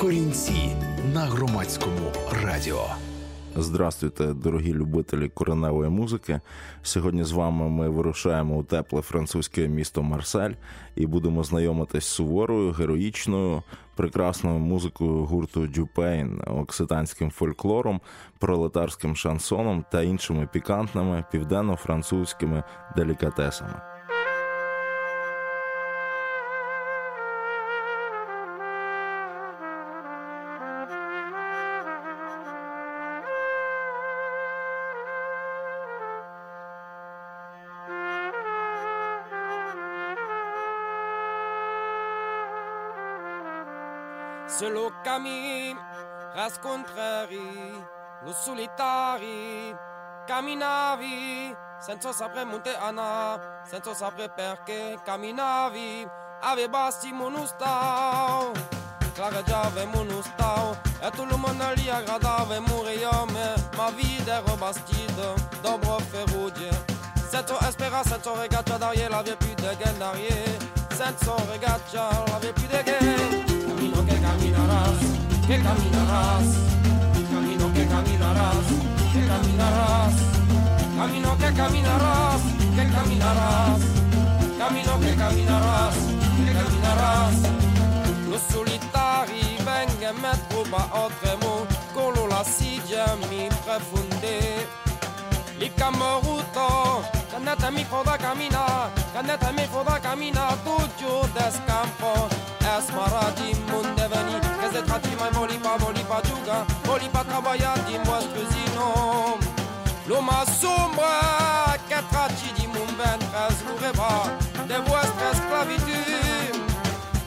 Корінці на громадському радіо. Здравствуйте, дорогі любителі кореневої музики. Сьогодні з вами ми вирушаємо у тепле французьке місто Марсель і будемо знайомитись з суворою, героїчною, прекрасною музикою гурту Дюпейн, окситанським фольклором, пролетарським шансоном та іншими пікантними південно-французькими делікатесами. contrari, lo solitari, camminavi senza sapere Monte Anna, senza sapere perché camminavi, aveva monustao, stau, clareggiavamo non stau, e tu lo lì agradava e moriamo, ma vita era bastida, dobro ferrugine. Senza espera, senza regaccia, d'aria la vie più de gain d'aria, senza regaccia, la vie più de gain, cammino che camminerà. Que caminarás, camino que caminarás, que caminarás, camino que caminarás, que caminarás, camino que caminarás, que caminarás. Los solitari venga metro ba otremo, colo la sidia mi profonde. Li camoruto, cannata mi foda camina, cannata mi foda camina, tujo descampo. Esmara di Voli pa travaia di moi scusino L'uma sombra Che tratti di mun ventre Slureva De vuestra esclavitud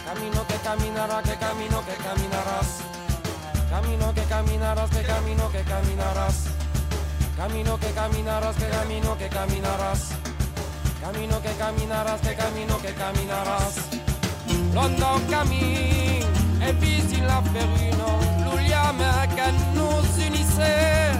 Camino que caminará Que camino que caminarás. Camino que caminarás Que camino que caminarás. Camino que caminarás Que camino que caminarás. Camino que caminarás Que camino que caminarás. London camin et puis il a fait une l'oulia qui nous unissait.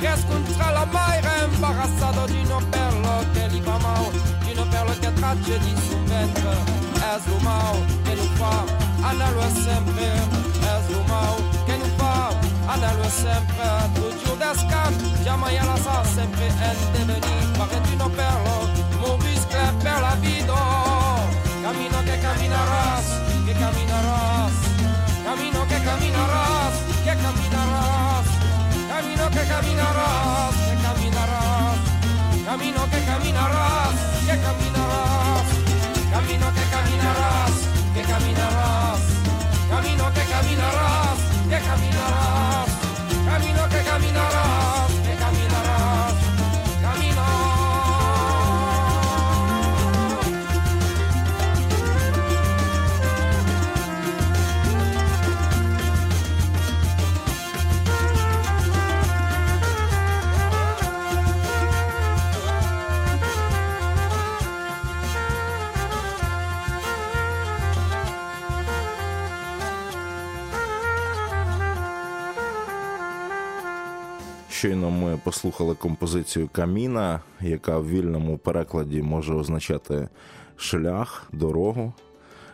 Reste contre la mer embarrassada d'une perle que l'Ibamao, d'une perle que tragédie sous maître. Est-ce le mao que nous pas, en allant simple? Est-ce le mao que nous pas, en allant simple? Toujours d'escape, jamais à la sauce, simple est devenu. Parait d'une perle, mon bus clair perd la vidéo. Camino que caminarás, que caminarás. Que caminarás, que caminarás, camino que caminarás, que caminarás, Щойно ми послухали композицію Каміна, яка в вільному перекладі може означати шлях, дорогу.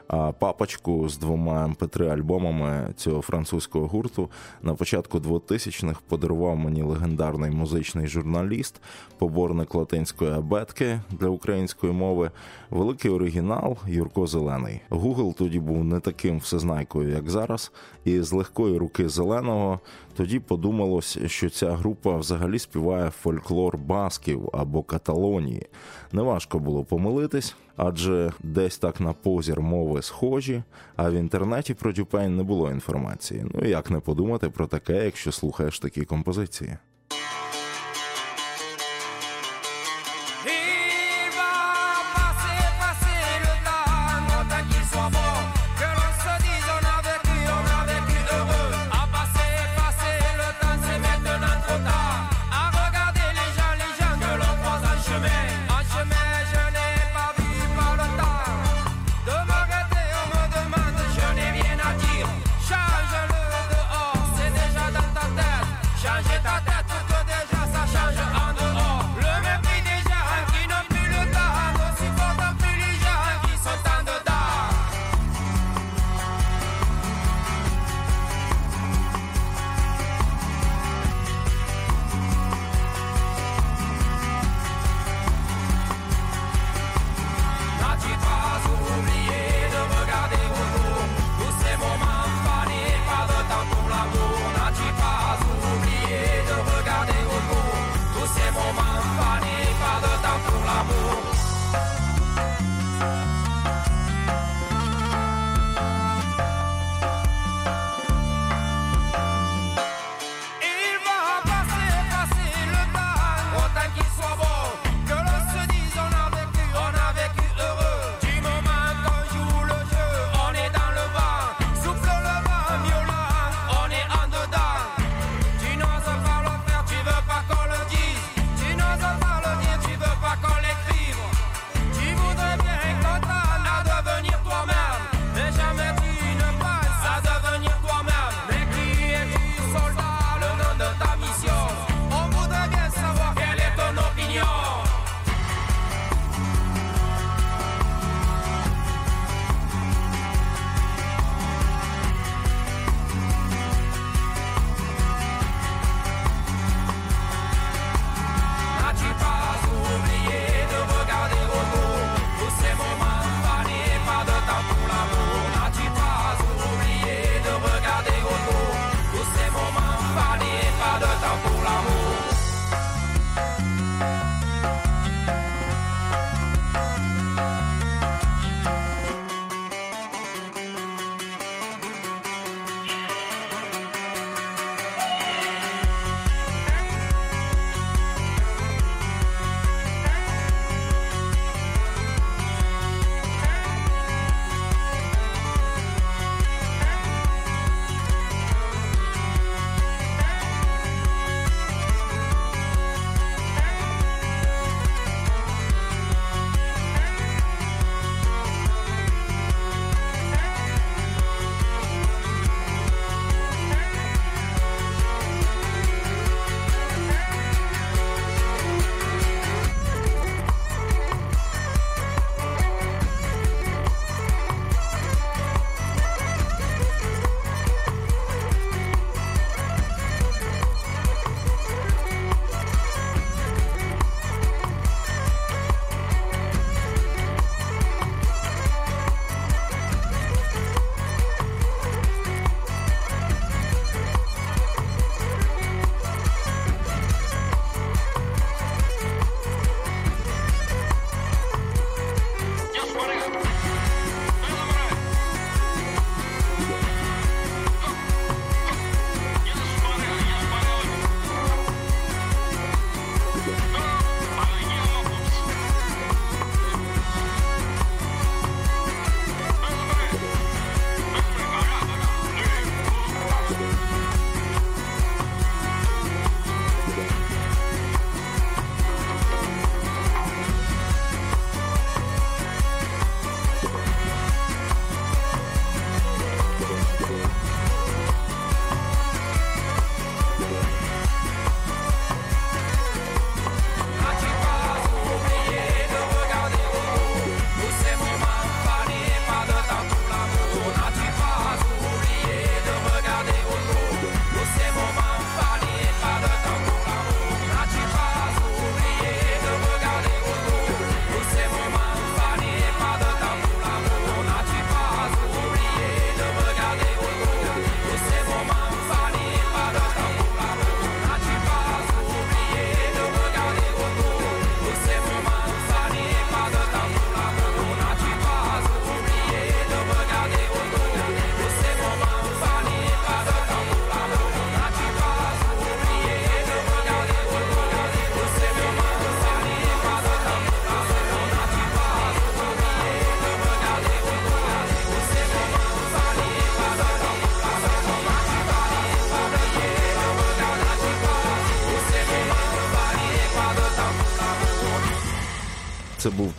А папочку з двома МП3 альбомами цього французького гурту на початку 2000-х подарував мені легендарний музичний журналіст, поборник латинської абетки для української мови, великий оригінал Юрко Зелений. Гугл тоді був не таким всезнайкою, як зараз, і з легкої руки зеленого тоді подумалось, що ця група взагалі співає фольклор басків або Каталонії. Неважко було помилитись, адже десь так на позір мови схожі, а в інтернеті про Дюпейн не було інформації. Ну як не подумати про таке, якщо слухаєш такі композиції.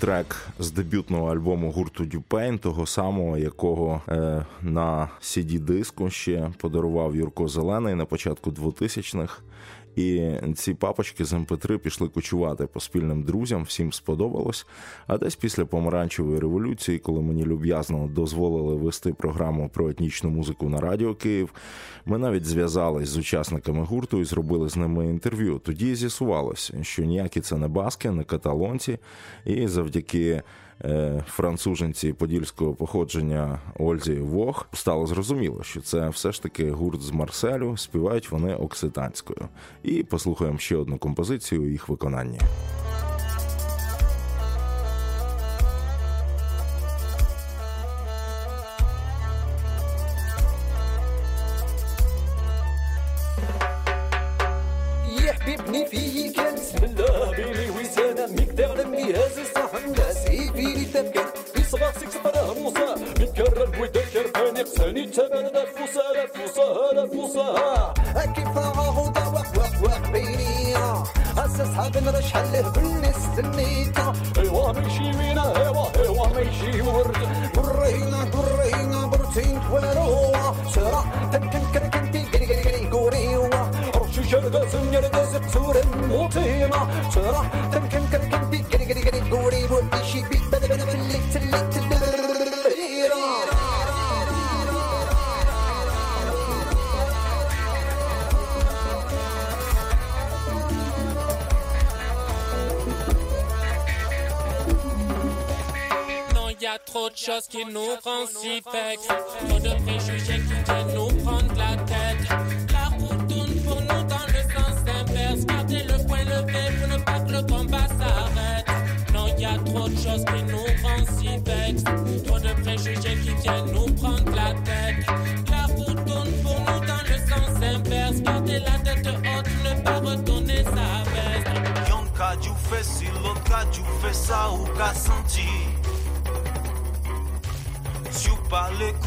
Трек з дебютного альбому гурту Дюпейн, того самого, якого е, на cd диску ще подарував Юрко Зелений на початку 2000-х. І ці папочки з МП3 пішли кочувати по спільним друзям, всім сподобалось. А десь після помаранчевої революції, коли мені люб'язно дозволили вести програму про етнічну музику на Радіо Київ, ми навіть зв'язались з учасниками гурту і зробили з ними інтерв'ю. Тоді з'ясувалося, що ніякі це не баски, не каталонці, і завдяки. Е, француженці подільського походження Ользі Вог стало зрозуміло, що це все ж таки гурт з Марселю. Співають вони окситанською. І послухаємо ще одну композицію їх виконанні.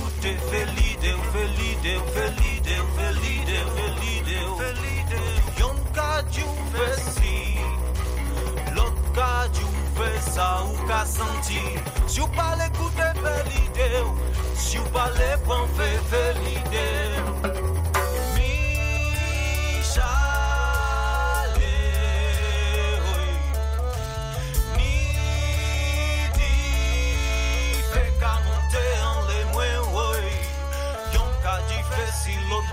koute Felide, felide, felide, felide, felide, felide Yon ka djou fe si Lot ka djou fe sa ou ka santi. Si ou pale koute felide Si ou pale pan fe felide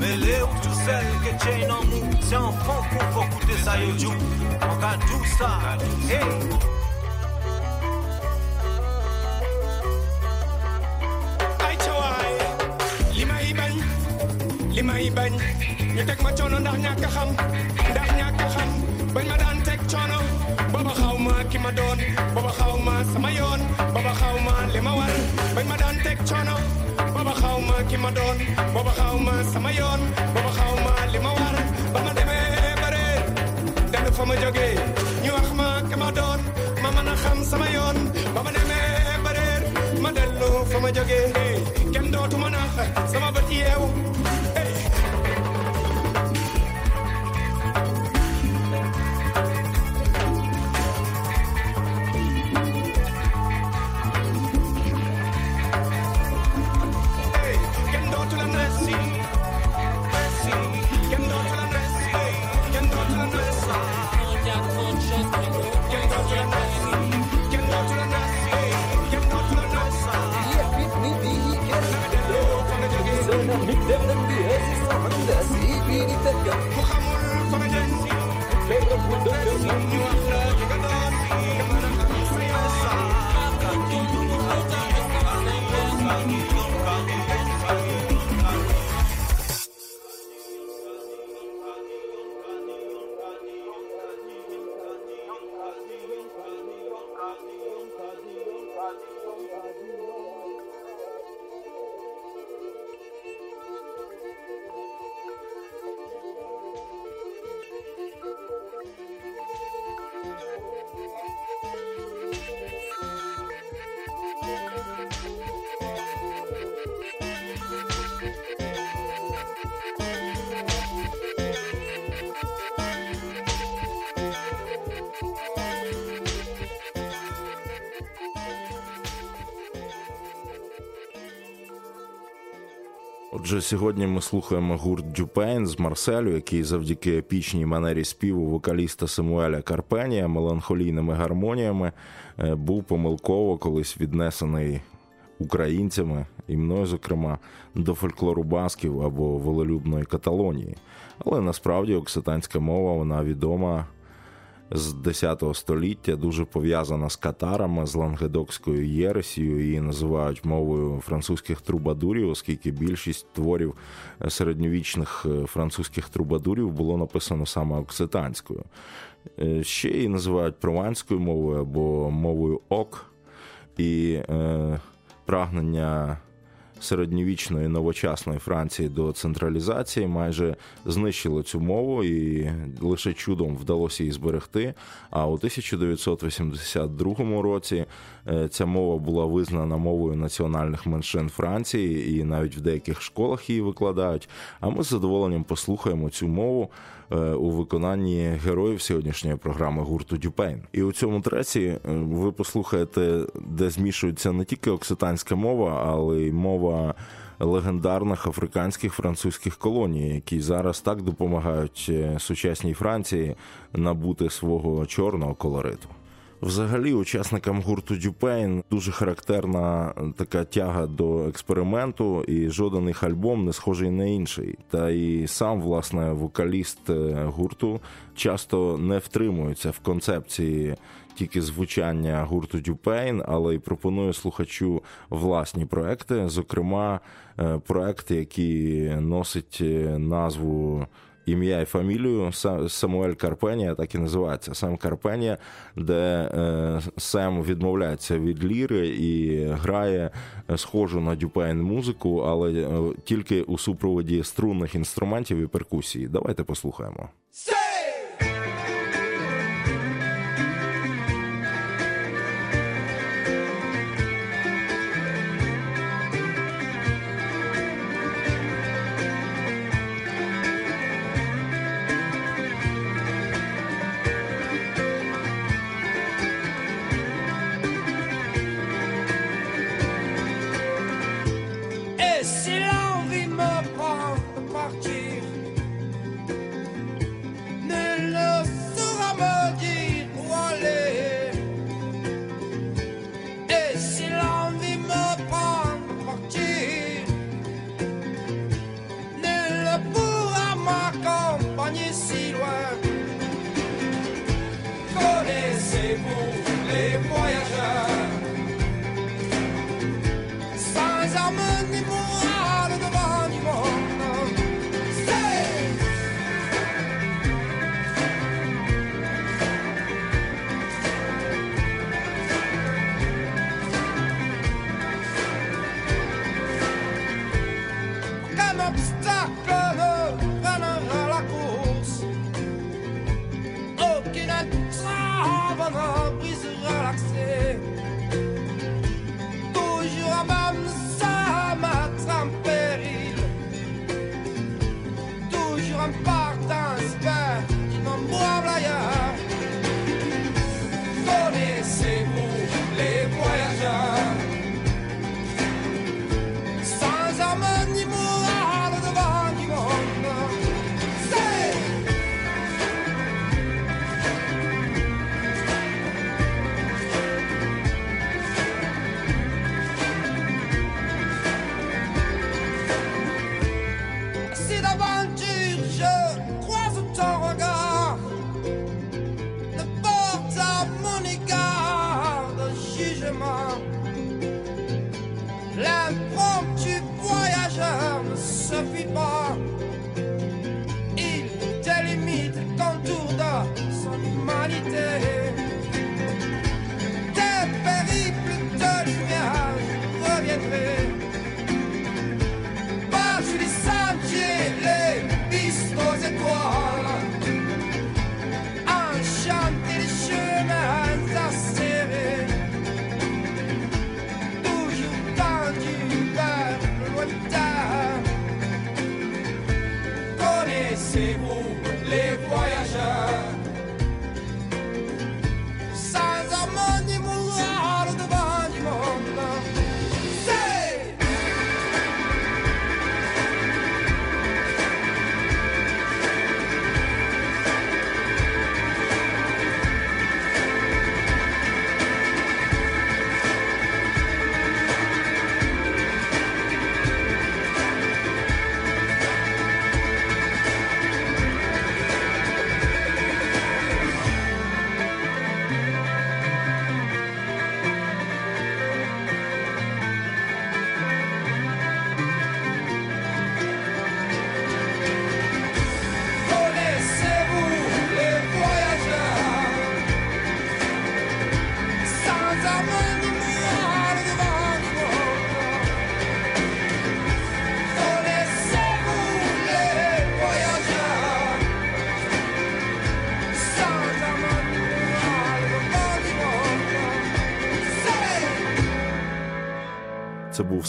Mais Léo, tu sais que chain en mou, c'est un fond pour faut coûter ça, yo, jou. On a tout ça, hey! li may bañ ñu teg ma coono ndax ñàkk xam ndax ñàkk xam bañ ma daan teg coono booba xaw ki ma doon booba xaw ma sama yoon booba xaw ma li ma war bañ ma daan teg coono ki ma doon booba xaw ma sama yoon booba xaw ma li ma war. Ba ma demee bare dellu fa ma jógee. Ñu wax ma ki ma doon ma mën a xam sama yoon. Ba ma demee bare ma dellu fa ma jógee. Kenn dootuma nax sama bët yeewu Отже, сьогодні ми слухаємо гурт Дюпейн з Марселю, який завдяки епічній манері співу вокаліста Самуеля Карпенія меланхолійними гармоніями е, був помилково колись віднесений українцями і мною, зокрема, до фольклору басків або волелюбної Каталонії. Але насправді окситанська мова вона відома з 10 століття, дуже пов'язана з катарами, з лангедокською єресією. Її називають мовою французьких трубадурів, оскільки більшість творів середньовічних е, французьких трубадурів було написано саме окситанською. Е, Ще її називають прованською мовою або мовою ок. І е, прагнення середньовічної новочасної Франції до централізації майже знищило цю мову, і лише чудом вдалося її зберегти. А у 1982 році е, ця мова була визнана мовою національних меншин Франції, і навіть в деяких школах її викладають. А ми з задоволенням послухаємо цю мову. Е, У виконанні героїв сьогоднішньої програми гурту Дюпейн. І у цьому треці е, ви послухаєте, де змішується не тільки окситанська мова, але й мова легендарних африканських французьких колоній, які зараз так допомагають е, сучасній Франції набути свого чорного колориту. Взагалі, учасникам гурту Дюпейн дуже характерна така тяга до експерименту, і жоден їх альбом не схожий на інший. Та і сам, власне, вокаліст е, гурту часто не втримується в концепції тільки звучання гурту Дюпейн, але й пропонує слухачу власні проекти, зокрема, е, проект, який носить е, назву ім'я і фамілію Самуель Карпенія, так і називається Сам Карпенія, де е, Сем відмовляється від ліри і грає е, схожу на дюпейн музику, але е, тільки у супроводі струнних інструментів і перкусії. Давайте послухаємо.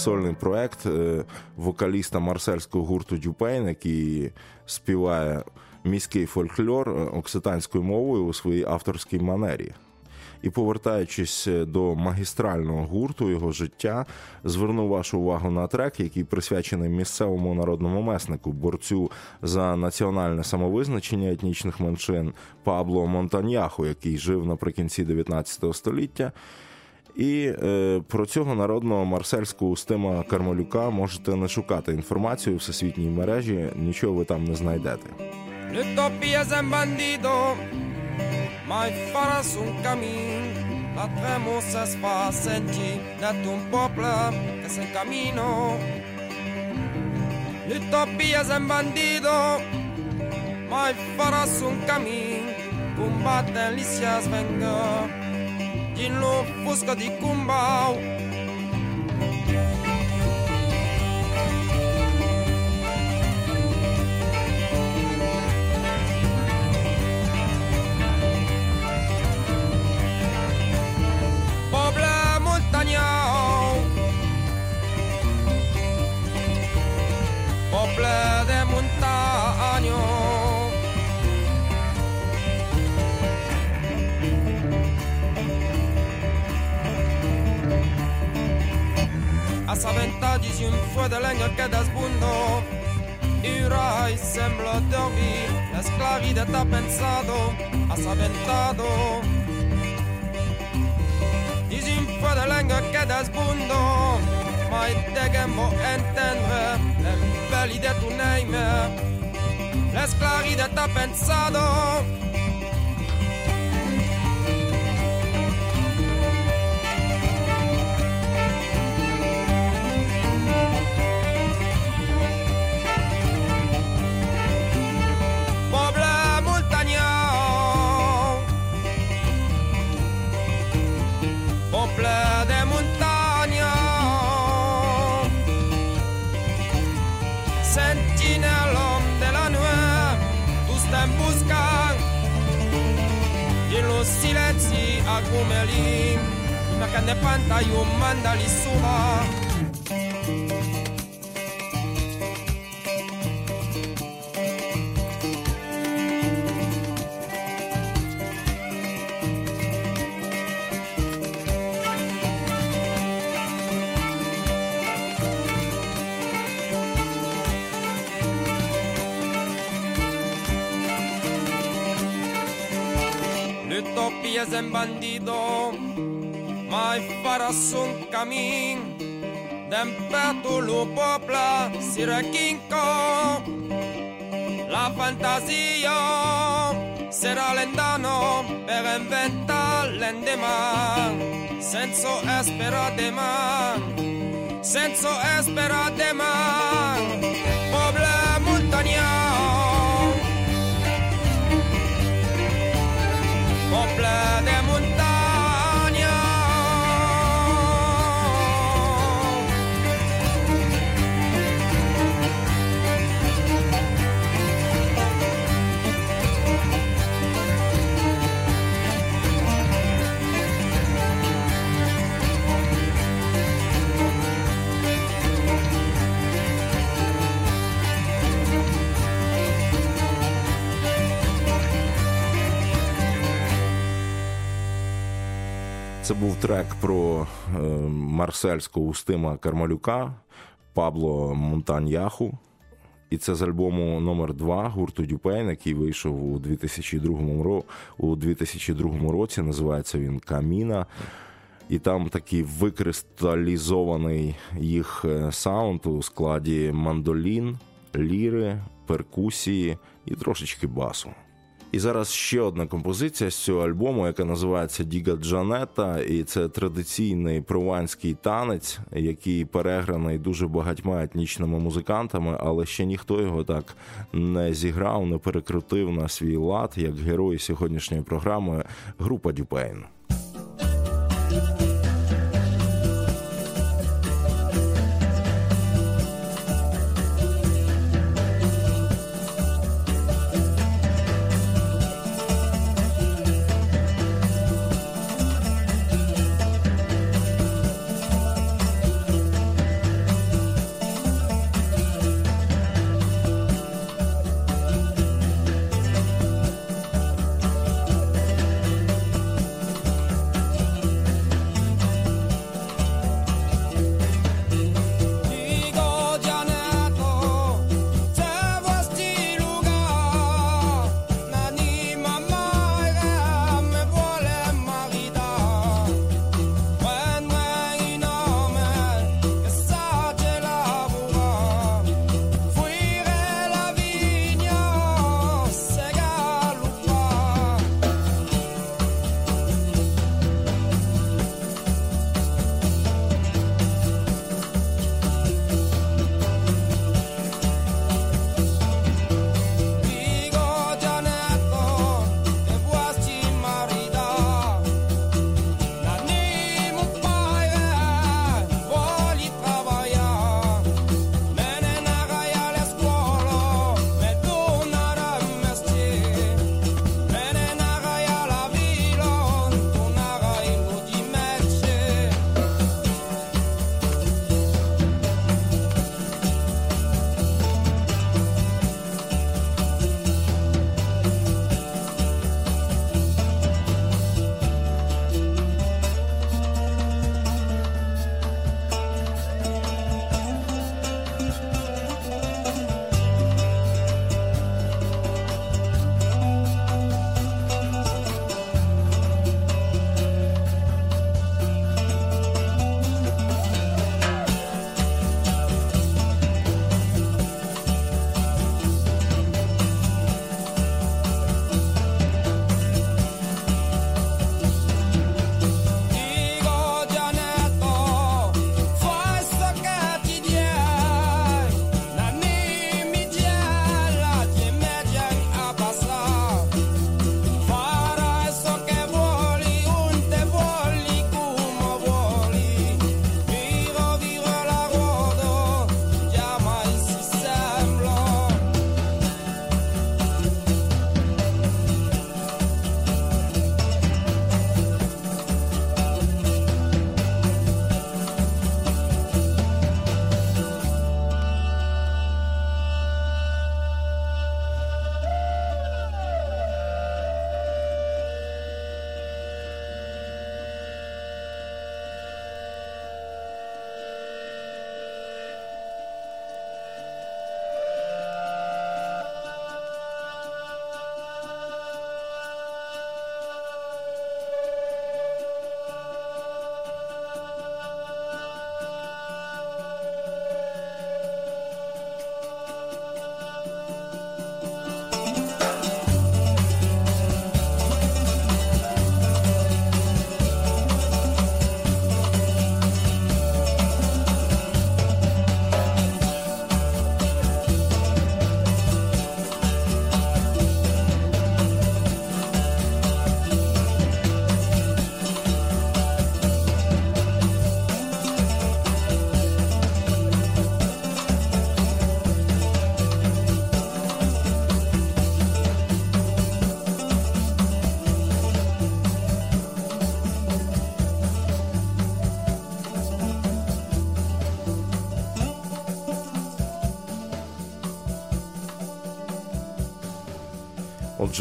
Сольний проект е, вокаліста марсельського гурту Дюпейн, який співає міський фольклор е, окситанською мовою у своїй авторській манері. І повертаючись е, до магістрального гурту його життя, зверну вашу увагу на трек, який присвячений місцевому народному меснику, борцю за національне самовизначення етнічних меншин Пабло Монтаньяху, який жив наприкінці 19 століття. І е, про цього народного марсельського Устима Кармалюка можете не шукати інформацію в всесвітній мережі, нічого ви там не знайдете. L'utopia es un bandito, mai farà un cammin. Combatte l'Isia svenga, din nou fuscă de cumbau A saventadis un fue de leña que desbundó Ira y sembla de oír Es claridad ha pensado Has aventado Dis un fue de leña que desbundó Majd degen mo entendre Nem feli de tu neime Lesz claridad ha pensado. kumelin, mikä ne pantajumman dalisuma. en bandido Mai fara son camin Dem petulu popla si requinco. La fantasia sarà l'endano per inventar l'endemà Senso esperate man Senso esperate man Це був трек про е, марсельського Устима Кармалюка Пабло Монтаньяху. І це з альбому номер 2 гурту Дюпейн, який вийшов у 2002, ро- у 2002 році. Називається він Каміна. І там такий викристалізований їх е, саунд у складі мандолін, ліри, перкусії і трошечки басу. І зараз ще одна композиція з цього альбому, яка називається Діга Джанета, і це традиційний прованський танець, який переграний дуже багатьма етнічними музикантами, але ще ніхто його так не зіграв, не перекрутив на свій лад, як герої сьогоднішньої програми група Дюпейн.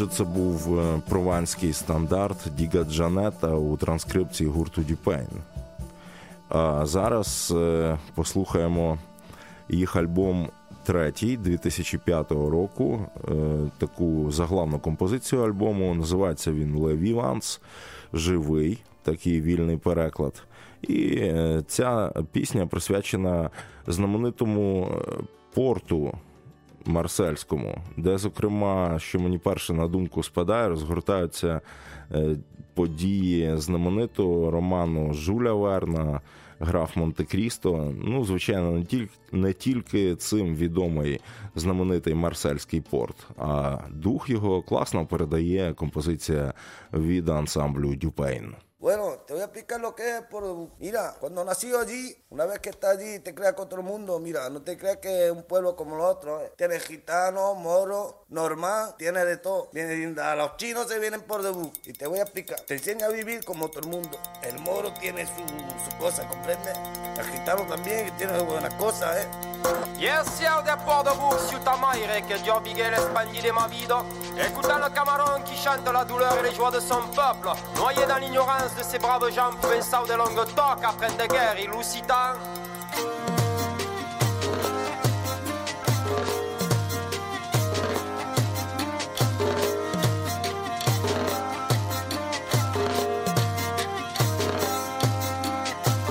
Отже, це був е, прованський стандарт Діга Джанета у транскрипції гурту Дюпейн. А зараз е, послухаємо їх альбом третій 2005 року. Е, таку заглавну композицію альбому. Називається він Le Vivants, живий, такий вільний переклад. І ця пісня присвячена знаменитому порту Марсельському, де, зокрема, що мені перше на думку спадає, розгортаються е, події знаменитого роману Жуля Верна. Граф Монте-Крісто. Ну, звичайно, не тільки не тільки цим відомий знаменитий Марсельський порт, а дух його класно передає композиція від ансамблю Дюпейн. Bueno, te voy a explicar lo que es por Mira, cuando nació allí, una vez que estás allí, te creas con otro mundo. Mira, no te creas que es un pueblo como los otros. ¿eh? Tiene gitano, moro, normal, tiene de todo. Vienen, a los chinos se vienen por debut. Y te voy a explicar. Te enseña a vivir como todo el mundo. El moro tiene su, su cosa, ¿comprendes? El gitano también, que tiene buenas cosas, ¿eh? Yes, ports de ta maille que Dieu bigué l'espagnol de ma vida. Écoutant le camaron qui chante la douleur et les joies de son peuple, noyé dans l'ignorance De ces braves gens faisant de longues talks après des guerres il nous cite un.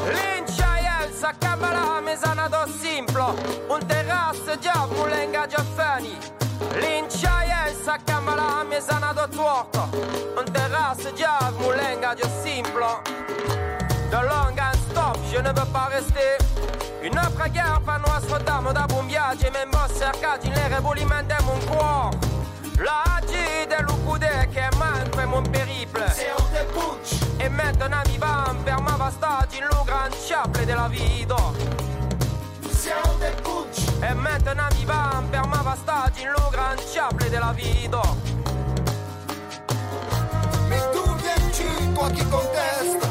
L'inchaïe, sa caméra un ado simple, une terrasse d'ab moulenga d'offensif sa kamala mi je zanado tvorko On terrasse diave, mon langage simple De long en stop, je ne veux pas rester. Une après-guerre per nostra dame da buon viaggio E même cerca di le ribolimenti mon cuore La gide l'ucudè che manque mon périple. C'est hors de putsch. E maintenant vivant per ma vasta in lo grand chaple della vita E maintenant mi va per ma vastaggi in lo gran chaple della vita. Mais d'où viens-tu, toi qui contestes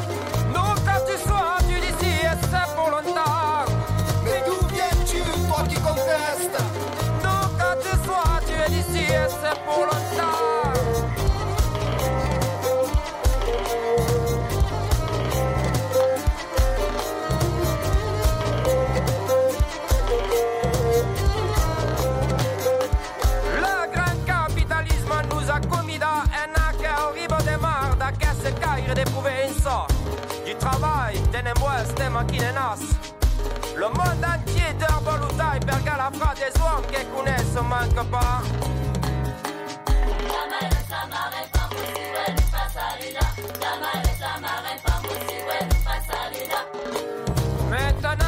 Nunca ci sois, tu dis si et c'est pour longtemps Mais d'où viens-tu, toi qui contestes Nunca ci sois, tu es d'ici et c'est pour maquinenas Le monde entier d'herbolutai per galafra des hommes qui connaissent manque pas Maintenant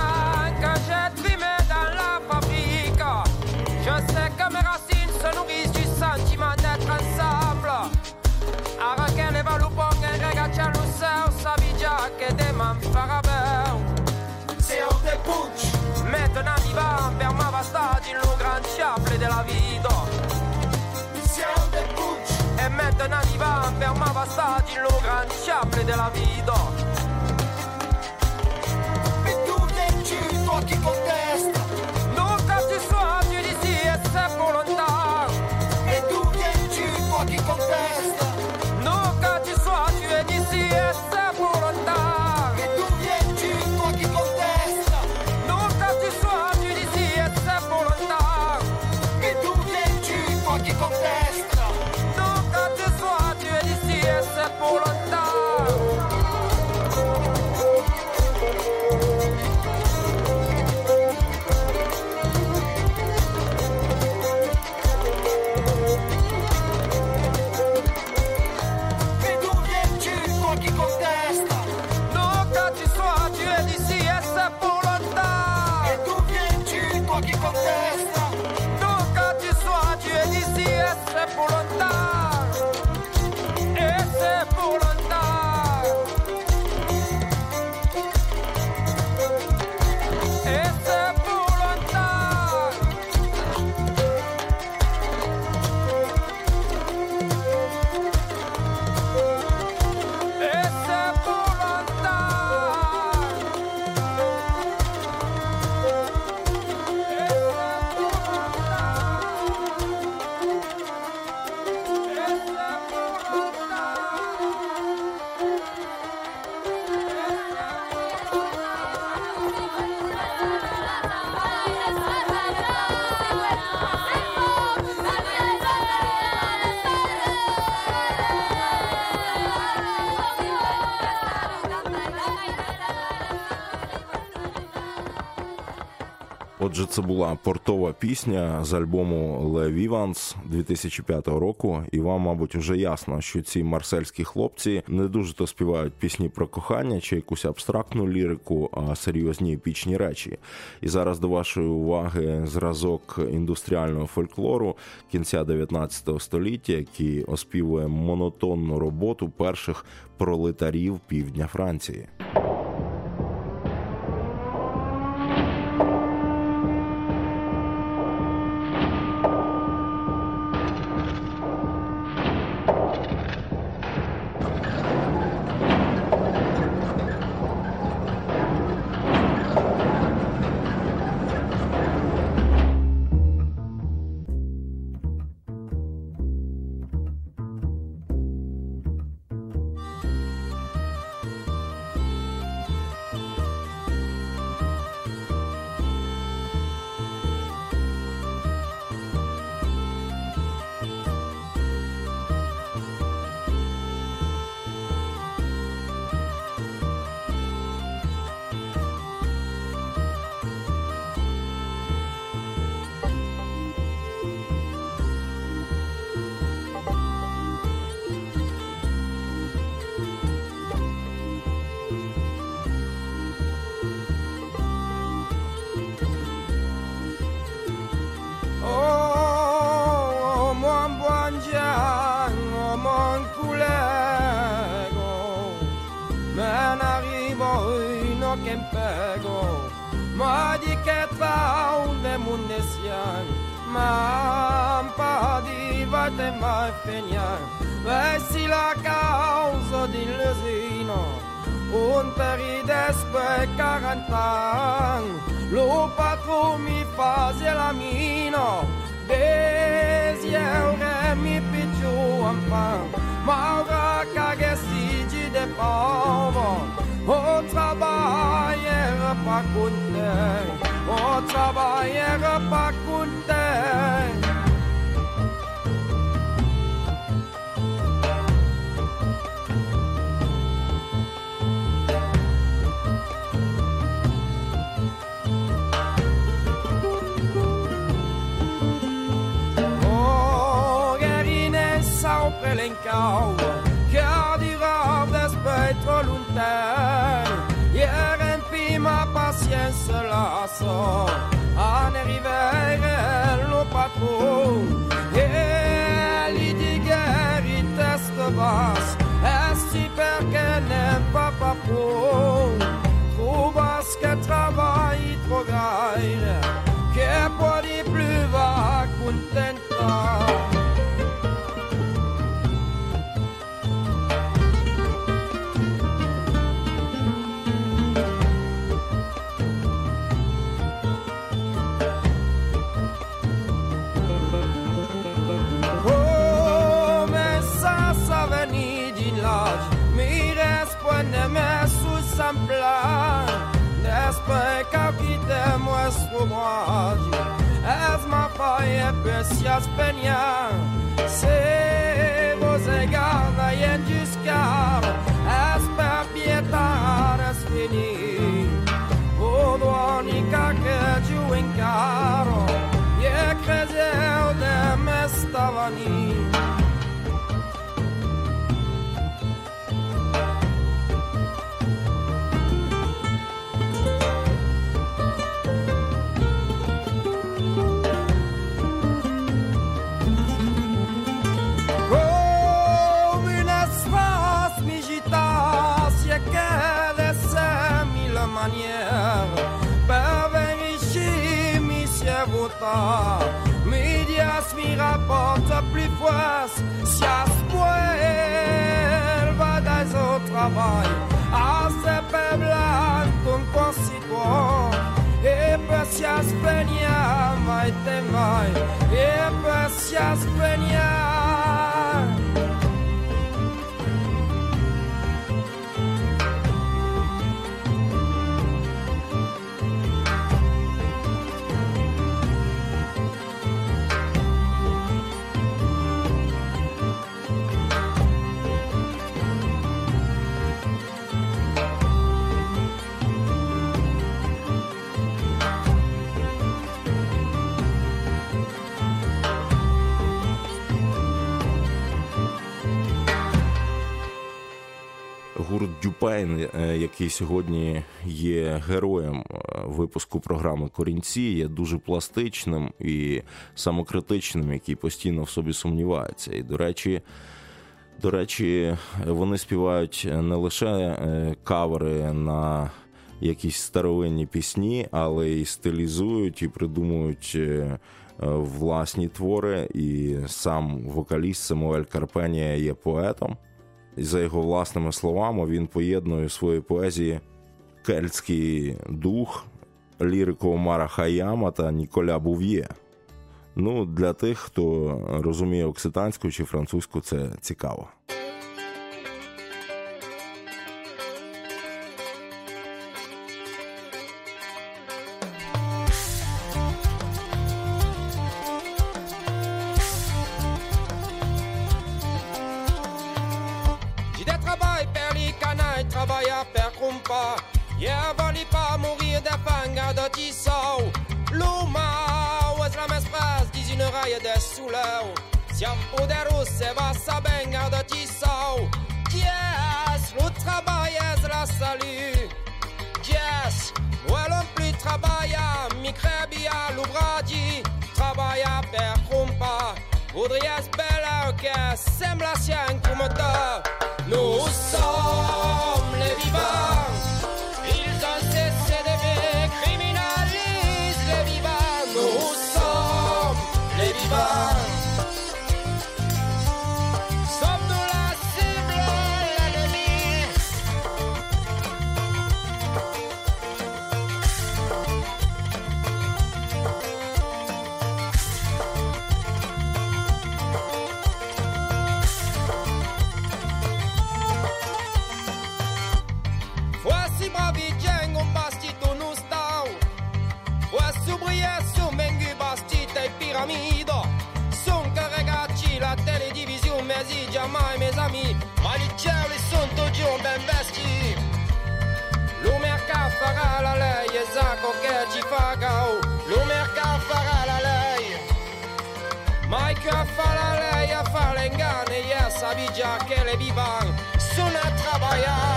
que j'ai trimé dans la fabrique, je sais que mes racines se nourrissent du sentiment d'être ensemble. Arraquer les valupong et regacha luceur, sabidja que des farabeu. punch Maintenant vivant vers ma gran l'inograndiciabile della vita. Insieme del punch E maintenant vivant vers ma gran l'inograndiciabile della vita. E tu leggi i fuochi con te це була портова пісня з альбому Le Vivants 2005 року. І вам, мабуть, вже ясно, що ці марсельські хлопці не дуже то співають пісні про кохання чи якусь абстрактну лірику, а серйозні епічні речі. І зараз до вашої уваги зразок індустріального фольклору кінця 19 століття, який оспівує монотонну роботу перших пролетарів півдня Франції. Bellamino Desière mi picciu ampam Maura cagesi di de povo O trabalhera pa conter O trabalhera pa blinka over. Chiar av det spøyt volonter. Gjør en pima patience laser. Han er i været, lo patron. Heli diger basse. Est-ce er super kenem papapon. Trovas que travaille trop gaire. Que plus va contenta. them was reward as my fire precious peña se vos egana y en juscar as per pietaras fini o donica que giu in caro e de mestavani temps. Medias mi rapporta plus fuas, si as puel va dais o trabalho, a se peblar ton constituó. E per si as mai si as Дюпейн, е, який сьогодні є героєм е, випуску програми Корінці, є дуже пластичним і самокритичним, який постійно в собі сумнівається. І, до речі, до речі, вони співають не лише е, кавери на якісь старовинні пісні, але й стилізують і придумують власні твори. І сам вокаліст Самуель Карпенія є поетом. І за його власними словами, він поєднує в своїй поезії кельтський дух, лірику Омара Хаяма та Ніколя Був'є. Ну, для тих, хто розуміє окситанську чи французьку, це цікаво. Jag håller mourir d'affaire dont ils sont L'humain, es la même dis une raille de souleur. Siamo poderosi, va sa benga dont ils Yes, le travail est la salut. Yes, ouais non plus travaille, mi crébia l'ouvradi. Travaille à faire compas Voudrais bella que sembla comme toi. Nous sommes amido Son che ragazzi la televisione mi esige mai mes ami Ma li cieli sono tutti un ben vesti Lume a caffarà la lei e sacco che ci fa gau Lume a caffarà la lei. Ma che fa la lei a fare inganni e sa già che le vivan. Sono a lavorare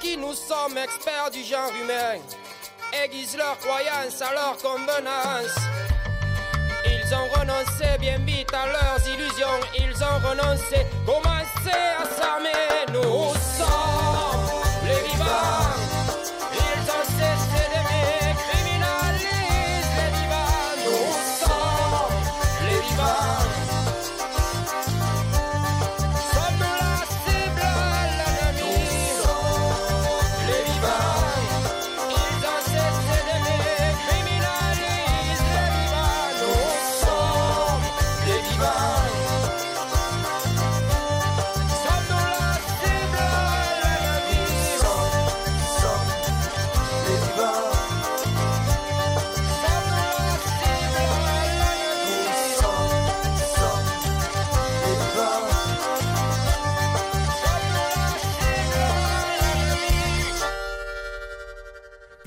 qui nous sommes, experts du genre humain aiguisent leur croyance à leur convenance. Ils ont renoncé bien vite à leurs illusions, ils ont renoncé, commencé à s'armer. Nous sommes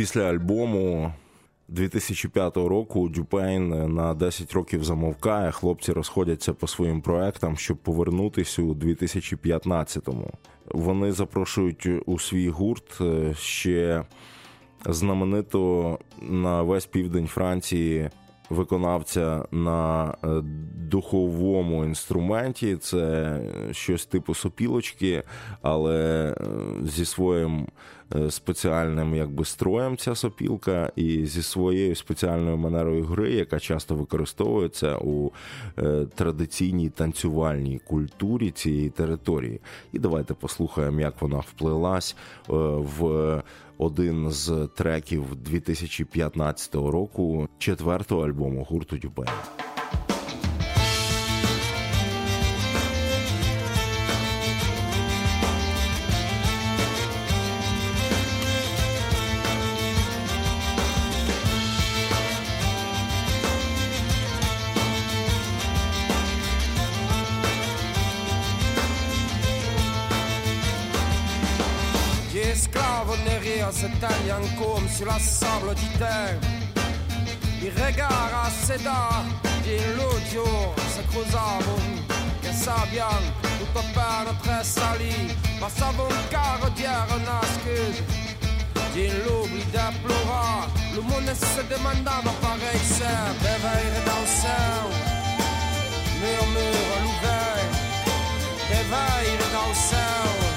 Після альбому 2005 року Дюпейн на 10 років замовкає. Хлопці розходяться по своїм проектам, щоб повернутися у 2015-му. Вони запрошують у свій гурт е, ще знаменито на весь південь Франції виконавця на е, духовому інструменті. Це щось типу сопілочки, але е, зі своїм е, спеціальним якби строєм ця сопілка, і зі своєю спеціальною манерою гри, яка часто використовується у традиційній танцювальній культурі цієї території. І давайте послухаємо, як вона вплилась в один з треків 2015 року, четвертого альбому гурту Дюбей. montagne en côme sur la sable d'Italie. Il regarde à Seda, et l'audio, se cruzavano, che sappiano, tutto per tre sali, ma savon car diere nascud. Di l'oubli deplora, le monde se demandava pareil c'est, réveille dans le céu, murmure à l'ouvert, réveille dans le céu.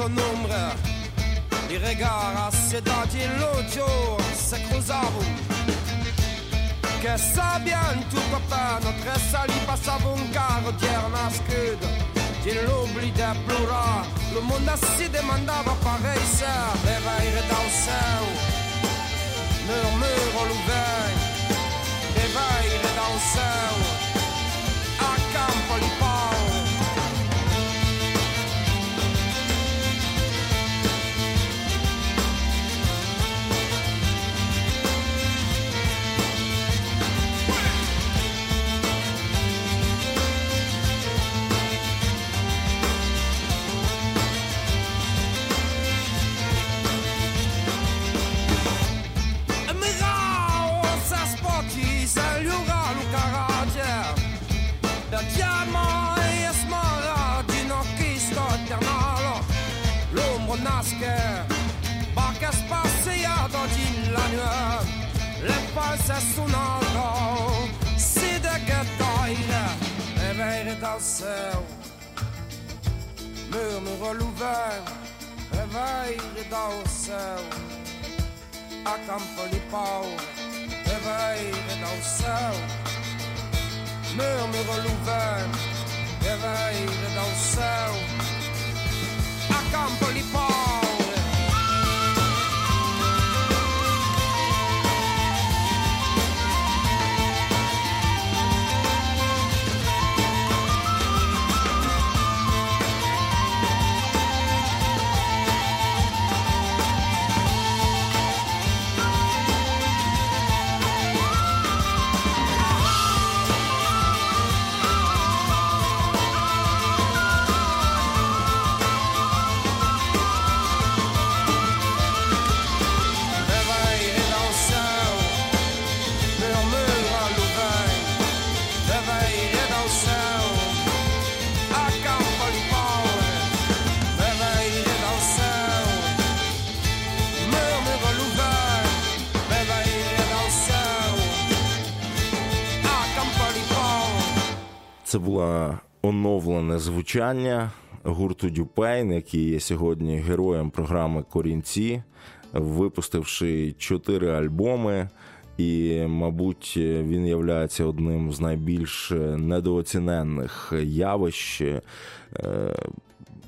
Senza nombre i regard assedati l'odio se cruzavano che sabbiano tutto appena tre sali passava un carro dietro una scudo di l'oubli de plura le mondo si demandava pareil se réveiller dans le céu murmure l'ouvert réveille dans le céu le polso a su nodo si decadoira e veire dans le céu murmure l'ouvert e veire dans le céu a campo di paura e dans le céu murmure l'ouvert e veire dans le céu a campo звучання гурту Дюпейн, який є сьогодні героєм програми Корінці, випустивши чотири альбоми. І, мабуть, він являється одним з найбільш недооціненних явищ е,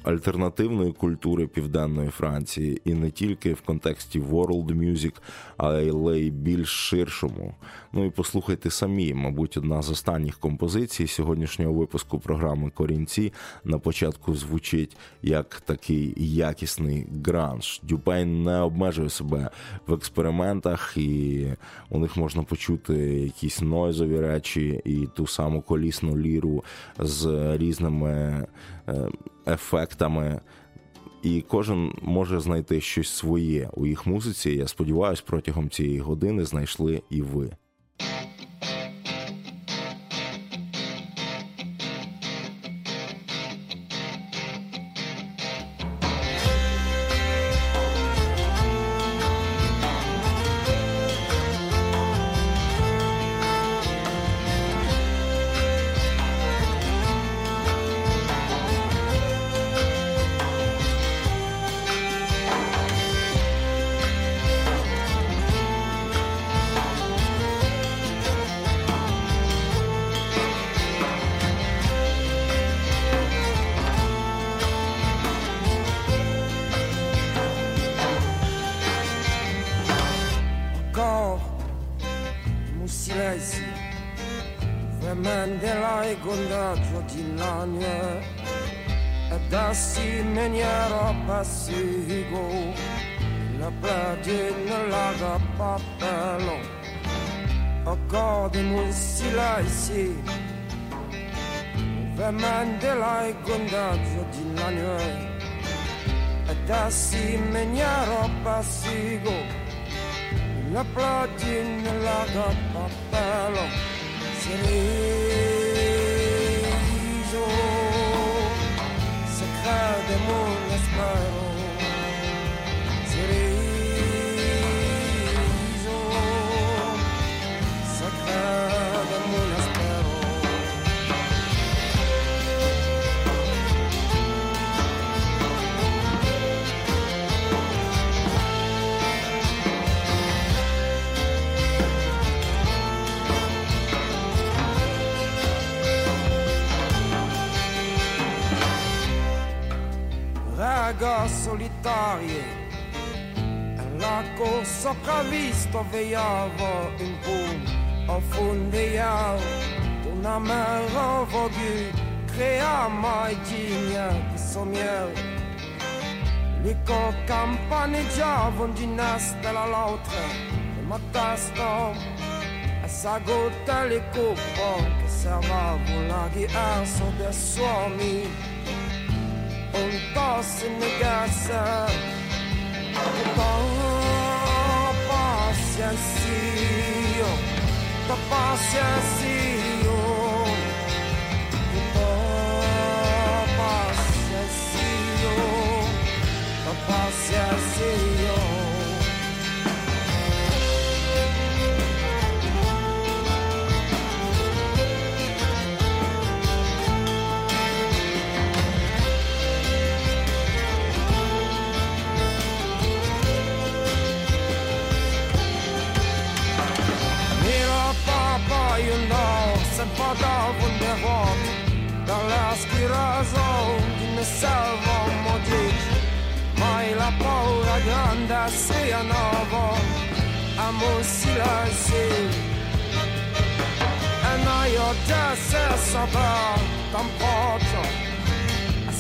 альтернативної культури південної Франції, і не тільки в контексті world music, але й більш ширшому. Ну і послухайте самі, мабуть, одна з останніх композицій сьогоднішнього випуску програми Корінці на початку звучить як такий якісний гранж. Дюпейн не обмежує себе в експериментах, і у них можна почути якісь нойзові речі і ту саму колісну ліру з різними е, ефектами. І кожен може знайти щось своє у їх музиці. Я сподіваюся, протягом цієї години знайшли і ви. saga solitarie la corsa previsto vegliava in pum affondeia una mera vogu crea mai digna di somiel Lico campaneggiava di nesta la l'altra e ma testa a sagotta le coppe che servavo la ghiaccio dei suoi and boss negaça, the gossip. The boss, yes, see you. The boss, yes, see dal vundevon Dar las razón me salvo modric Mai la paura granda sia novo Amor silasi E noi o desse sopra tam poto A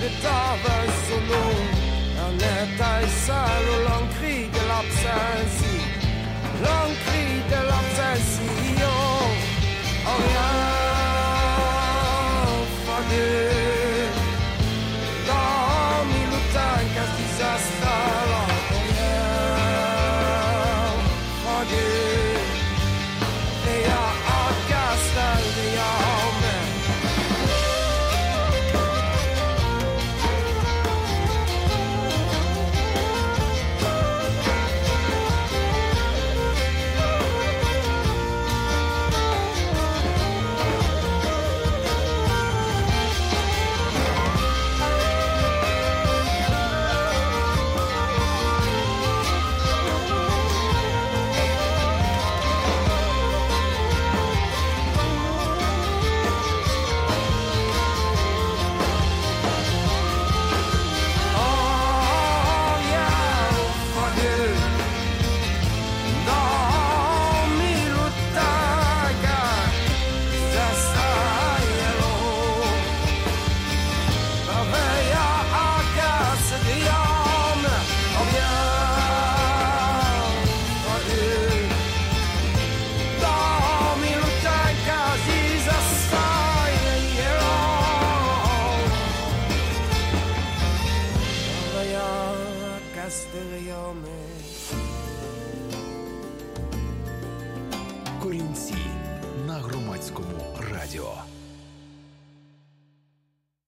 de tave solo Un de l'absence Long forget.